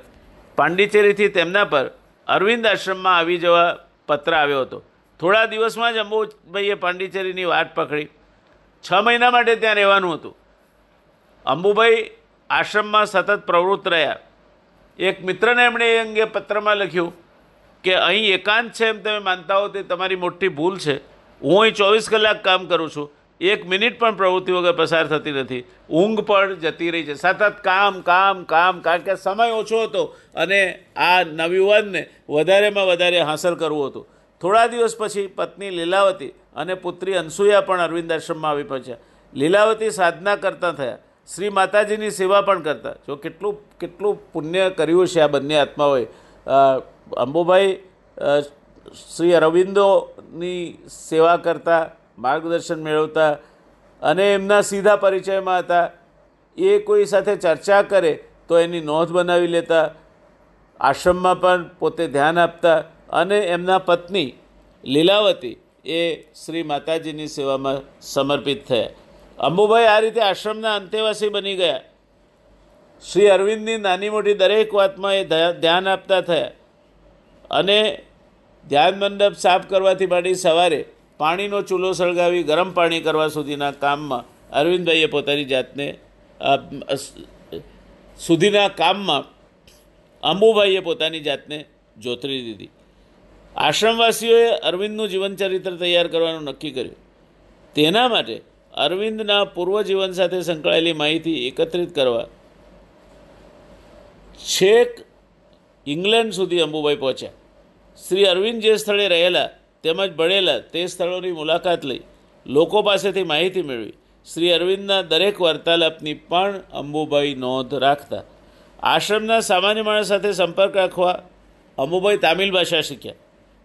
પાંડિચેરીથી તેમના પર અરવિંદ આશ્રમમાં આવી જવા પત્ર આવ્યો હતો. થોડા દિવસમાં જ અંબુભાઈએ પાંડિચેરીની વાટ પકડી. છ મહિના માટે ત્યાં રહેવાનું હતું. અંબુભાઈ આશ્રમમાં સતત પ્રવૃત્ત રહ્યા. એક મિત્રને એમણે એ અંગે પત્રમાં લખ્યું કે, અહીં એકાંત છે એમ તમે માનતા હો તે તમારી મોટી ભૂલ છે. હું અહીં ચોવીસ કલાક કામ કરું છું. એક મિનિટ પણ પ્રવૃત્તિ વગર પસાર થતી નથી. ઊંઘ પણ જતી રહી છે. સતત કામ કામ કામ કારણ કે સમય ઓછો હતો અને આ નવયુવાનને વધારેમાં વધારે હાંસલ કરવું હતું. થોડા દિવસ પછી પત્ની લીલાવતી અને પુત્રી અનસુયા પણ અરવિંદ આશ્રમમાં આવી પહોંચ્યા. લીલાવતી સાધના કરતા થયા. શ્રી માતાજીની સેવા પણ કરતા. જો કેટલું કેટલું પુણ્ય કર્યું છે આ બંને આત્માઓએ. અંબુભાઈ શ્રી અરવિંદોની સેવા કરતા માર્ગદર્શન મેળવતા અને એમના સીધા પરિચયમાં હતા. એ કોઈ સાથે ચર્ચા કરે તો એની નોંધ બનાવી લેતા. આશ્રમમાં પણ પોતે ધ્યાન આપતા અને એમના પત્ની લીલાવતી એ શ્રી માતાજીની સેવામાં સમર્પિત થયા. અંબુભાઈ આ રીતે આશ્રમના અંતેવાસી બની ગયા. શ્રી અરવિંદની નાની મોટી દરેક વાતમાં એ ધ્યાન આપતા થયા. અને ધ્યાન મંડપ સાફ કરવાથી માંડી સવારે પાણીનો ચૂલો સળગાવી, ગરમ પાણી કરવા સુધીના કામમાં અરવિંદભાઈએ પોતાની જાતને સુધીના કામમાં અંબુભાઈએ પોતાની જાતને જોતરી દીધી. આશ્રમવાસીઓએ અરવિંદનું જીવનચરિત્ર તૈયાર કરવાનું નક્કી કર્યું. તેના માટે અરવિંદના પૂર્વ જીવન સાથે સંકળાયેલી માહિતી એકત્રિત કરવા છેક ઇંગ્લેન્ડ સુધી અંબુભાઈ પહોંચ્યા. શ્રી અરવિંદ જે સ્થળે રહેલા તેમજ બળેલા તે સ્થળોની મુલાકાત લઈ લોકો પાસેથી માહિતી મેળવી. શ્રી અરવિંદના દરેક વાર્તાલાપની પણ અંબુભાઈ નોંધ રાખતા. આશ્રમના સામાન્ય માણસ સાથે સંપર્ક રાખવા અંબુભાઈ તામિલ ભાષા શીખ્યા.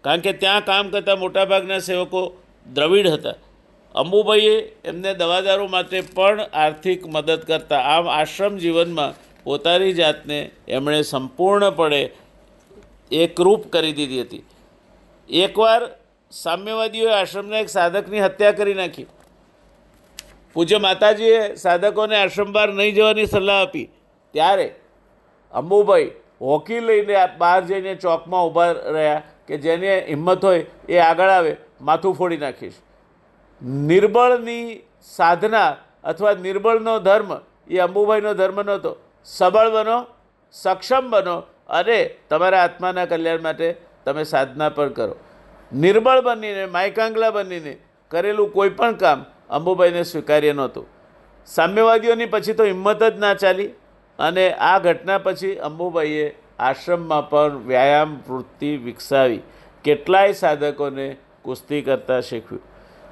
કારણ કે ત્યાં કામ કરતા મોટાભાગના સેવકો દ્રવિડ હતા. અંબુભાઈએ એમને દવાદારો માટે પણ આર્થિક મદદ કરતા આમ આશ્રમ જીવનમાં પોતાની જાતને એમણે સંપૂર્ણપણે એકરૂપ કરી દીધી હતી. એકવાર સામ્યવાદીઓએ આશ્રમના એક સાધકની હત્યા કરી નાખી. પૂજ્ય માતાજીએ સાધકોને આશ્રમ બહાર નહીં જવાની સલાહ આપી. ત્યારે અંબુભાઈ હોકી લઈને બહાર જઈને ચોકમાં ઊભા રહ્યા કે જેને હિંમત હોય એ આગળ આવે, માથું ફોડી નાખીશ. નિર્બળની સાધના અથવા નિર્બળનો ધર્મ એ અંબુભાઈનો ધર્મ નહોતો. સબળ બનો, સક્ષમ બનો અને તમારા આત્માના કલ્યાણ માટે તમે સાધના પણ કરો. નિર્બળ બનીને, માયકાંગલા બનીને કરેલું કોઈ પણ કામ અંબુભાઈને સ્વીકાર્ય નહોતું. સામ્યવાદીઓની પછી તો હિંમત જ ના ચાલી અને આ ઘટના પછી અંબુભાઈએ આશ્રમમાં પણ વ્યાયામ, વૃત્તિ વિકસાવી. કેટલાય સાધકોને કુસ્તી કરતાં શીખવ્યું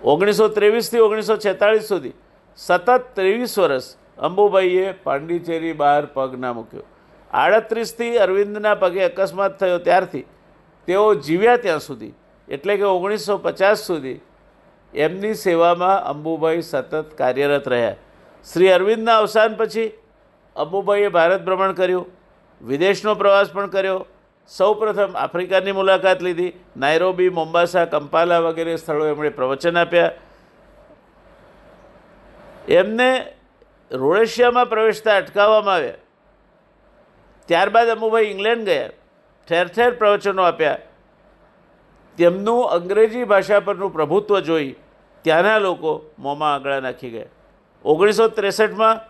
ઓગણીસો ત્રેવીસથી ઓગણીસો છેતાળીસ સુધી સતત ત્રેવીસ વર્ષ અંબુભાઈએ પાંડિચેરી બહાર પગ ના મૂક્યો. આડત્રીસથી અરવિંદના પગે અકસ્માત થયો ત્યારથી તેઓ જીવ્યા ત્યાં સુધી એટલે કે ઓગણીસો પચાસ સુધી એમની સેવામાં અંબુભાઈ સતત કાર્યરત રહ્યા. શ્રી અરવિંદના અવસાન પછી અંબુભાઈએ ભારત ભ્રમણ કર્યું, વિદેશનો પ્રવાસ પણ કર્યો. સૌપ્રથમ આફ્રિકાની મુલાકાત લીધી. નાયરોબી, મોમ્બાસા, કંપાલા વગેરે સ્થળો એમણે પ્રવચન આપ્યા. એમને રોડેશિયામાં પ્રવેશતા અટકાવવામાં આવ્યા. ત્યારબાદ અંબુભાઈ ઇંગ્લેન્ડ ગયા. ઠેર ઠેર પ્રવચનો આપ્યા. તેમનું અંગ્રેજી ભાષા પરનું પ્રભુત્વ જોઈ ત્યાંના લોકો મોંમાં આંગળા નાખી ગયા. ઓગણીસો ત્રેસઠમાં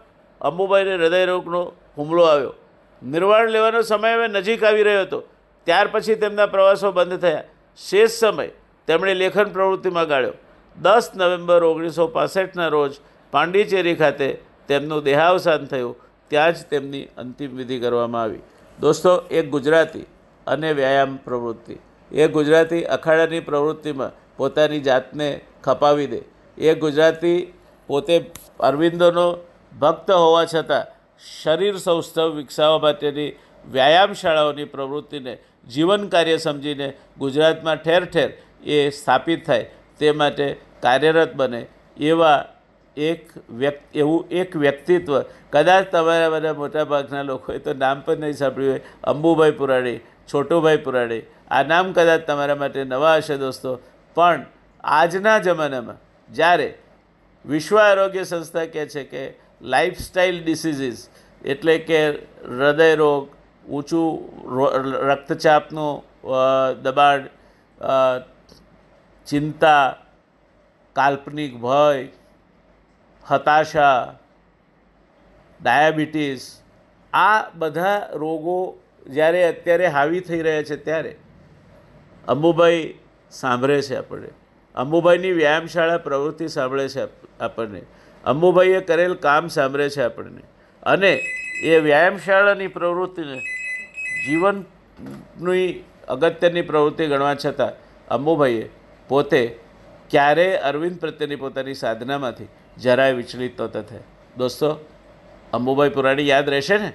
અંબુભાઈને હૃદયરોગનો હુમલો આવ્યો. નિર્વાણ લેવાનો સમય હવે નજીક આવી રહ્યો હતો. ત્યાર પછી તેમના પ્રવાસો બંધ થયા. શેષ સમય તેમણે લેખન પ્રવૃત્તિમાં ગાળ્યો. દસ નવેમ્બર ઓગણીસો પાસઠના રોજ પાંડિચેરી ખાતે તેમનું દેહાવસાન થયું. ત્યાં જ તેમની અંતિમ વિધિ કરવામાં આવી. દોસ્તો, એક ગુજરાતી અને વ્યાયામ પ્રવૃત્તિ. એ ગુજરાતી અખાડાની પ્રવૃત્તિમાં પોતાની જાતને ખપાવી દે. એ ગુજરાતી પોતે અરવિંદોનો ભક્ત હોવા છતાં શરીર સૌષ્ઠવ વિકસાવવા માટેની વ્યાયામ શાળાઓની પ્રવૃત્તિને જીવન કાર્ય સમજીને ગુજરાતમાં ઠેર ઠેર એ સ્થાપિત થાય તે માટે કાર્યરત બને એવા એક વ્યક્તિ, એવું એક વ્યક્તિત્વ. કદાચ તમારા બધા મોટાભાગના લોકોએ તો નામ પણ નહીં સાંભળ્યું હોય. અંબુભાઈ પુરાણી, છોટુભાઈ પુરાણી આ નામ કદાચ તમારા માટે નવા હશે દોસ્તો, પણ આજના જમાનામાં જ્યારે વિશ્વ આરોગ્ય સંસ્થા કહે છે કે લાઇફસ્ટાઇલ ડિસીઝીસ એટલે કે હૃદયરોગ ઊંચું રક્તચાપનું દબાણ ચિંતા, કાલ્પનિક ભય, હતાશા, ડાયાબિટીસ, આ બધા રોગો જ્યારે અત્યારે હાવી થઈ રહ્યા છે ત્યારે અંબુભાઈ સાંભળે છે આપણને. અંબુભાઈની વ્યાયામશાળા પ્રવૃત્તિ સાંભળે છે આપણને. અંબુભાઈએ કરેલ કામ સાંભળે છે આપણને. અને એ વ્યાયામશાળાની પ્રવૃત્તિને, જીવનની અગત્યની પ્રવૃત્તિ ગણવા છતાં અંબુભાઈએ પોતે ક્યારેય અરવિંદ પ્રત્યેની પોતાની સાધનામાંથી જરાય વિચલિત નહોતા થયા. દોસ્તો અંબુભાઈ પુરાણી યાદ રહેશે ને?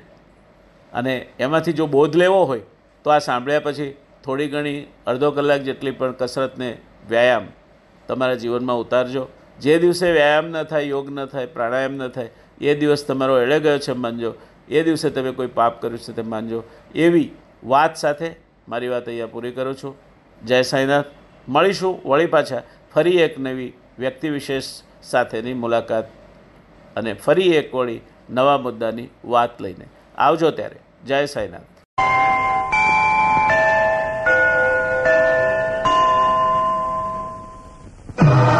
અને એમાંથી જો બોધ લેવો હોય, તો આ સાંભળ્યા પછી થોડી ઘણી અડધો કલાક જેટલી પણ કસરતને વ્યાયામ તમારા જીવનમાં ઉતારજો. જે દિવસે વ્યાયામ ન થાય, યોગ ન થાય, પ્રાણાયામ ન થાય, એ દિવસ તમારો એળે ગયો છે માનજો. એ દિવસે તમે કોઈ પાપ કર્યું છે તે માનજો. એવી વાત સાથે મારી વાત અહીંયા પૂરી કરું છું. જય સાંઈનાથ. મળીશું વળી પાછા ફરી એક નવી વ્યક્તિ વિશેષ સાથેની મુલાકાત અને ફરી એક વળી નવા મુદ્દાની વાત લઈને. આવજો ત્યારે. જય સાંઈનાથ. Uh...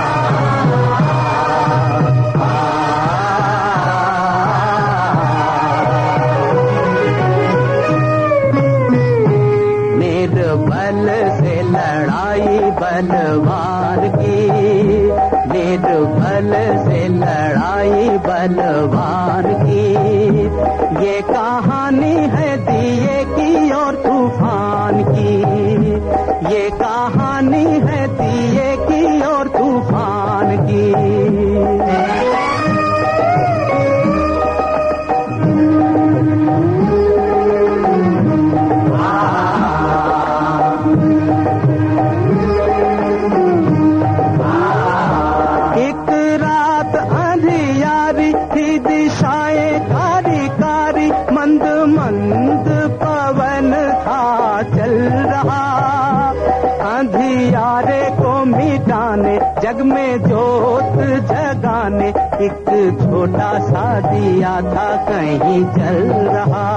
जग में जोत जगाने। एक छोटा सा दिया था, कहीं जल रहा।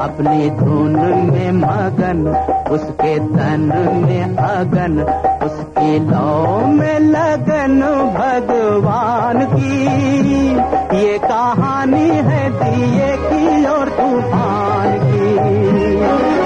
अपनी धुन में मगन, उसके तन में अगन। उसकी लौ में लगन भगवान की। ये कहानी है दिए की और तूफ़ान की।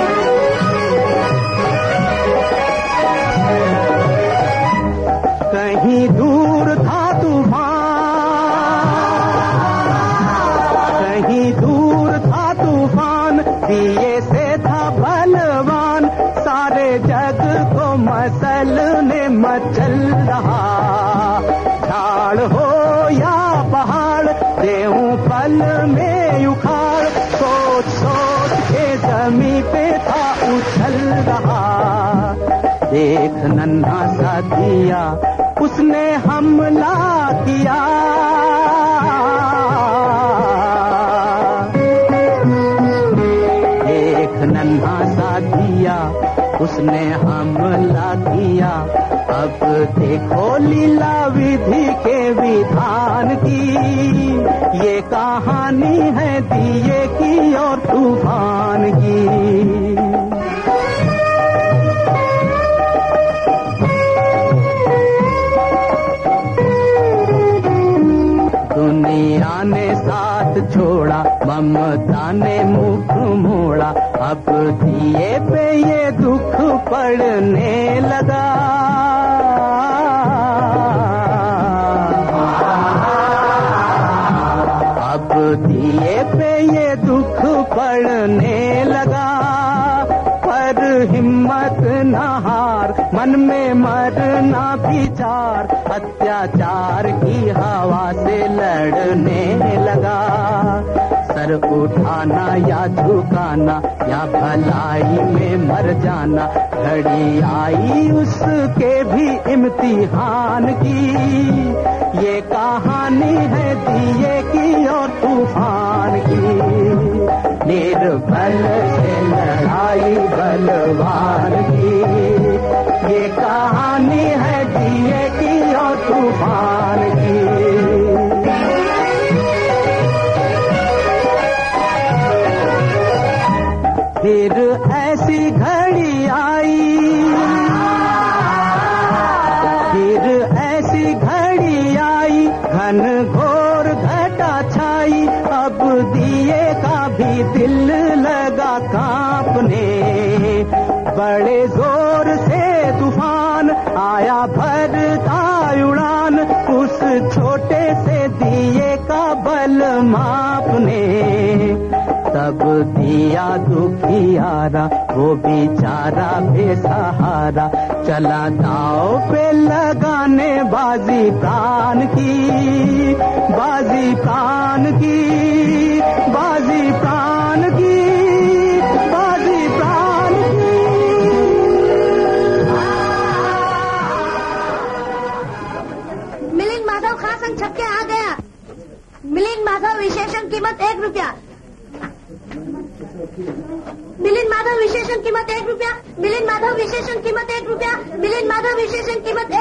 देख नन्हा सा दिया, उसने हमला किया। एक नन्हा सा दिया, उसने हमला किया। अब देखो लीला विधि के विधान की। ये कहानी है दिए की और तूफ़ान की। ममता ने मुख मोड़ा, अब दिए पे ये दुख पड़ने लगा। अब दिए पे ये दुख पड़ने लगा, पर हिम्मत न हार, मन में मरना विचार अत्याचार की हवा से लड़ने लगा। सर उठाना या झुकाना, या भलाई में मर जाना, घड़ी आई उसके भी इम्तिहान की। ये कहानी है दिए की और तूफ़ान की। निर्बल से लड़ाई बलवान की। ये कहानी है दिए वो बेचारा बेसहारा चला दाव पे लगाने बाजी प्राण की, बाजी प्राण की, बाजी प्राण की, बाजी प्राण की। मिलिंद माधव खासन आ गया। मिलिंद माधव विशेषण कीमत एक रुपया। માધવ વિશેષણ કિંમત એક રૂપિયા મિલિન માધવ વિશેષણ કિંમત એક રૂપિયા મિલિન માધવ વિશેષણ કિંમત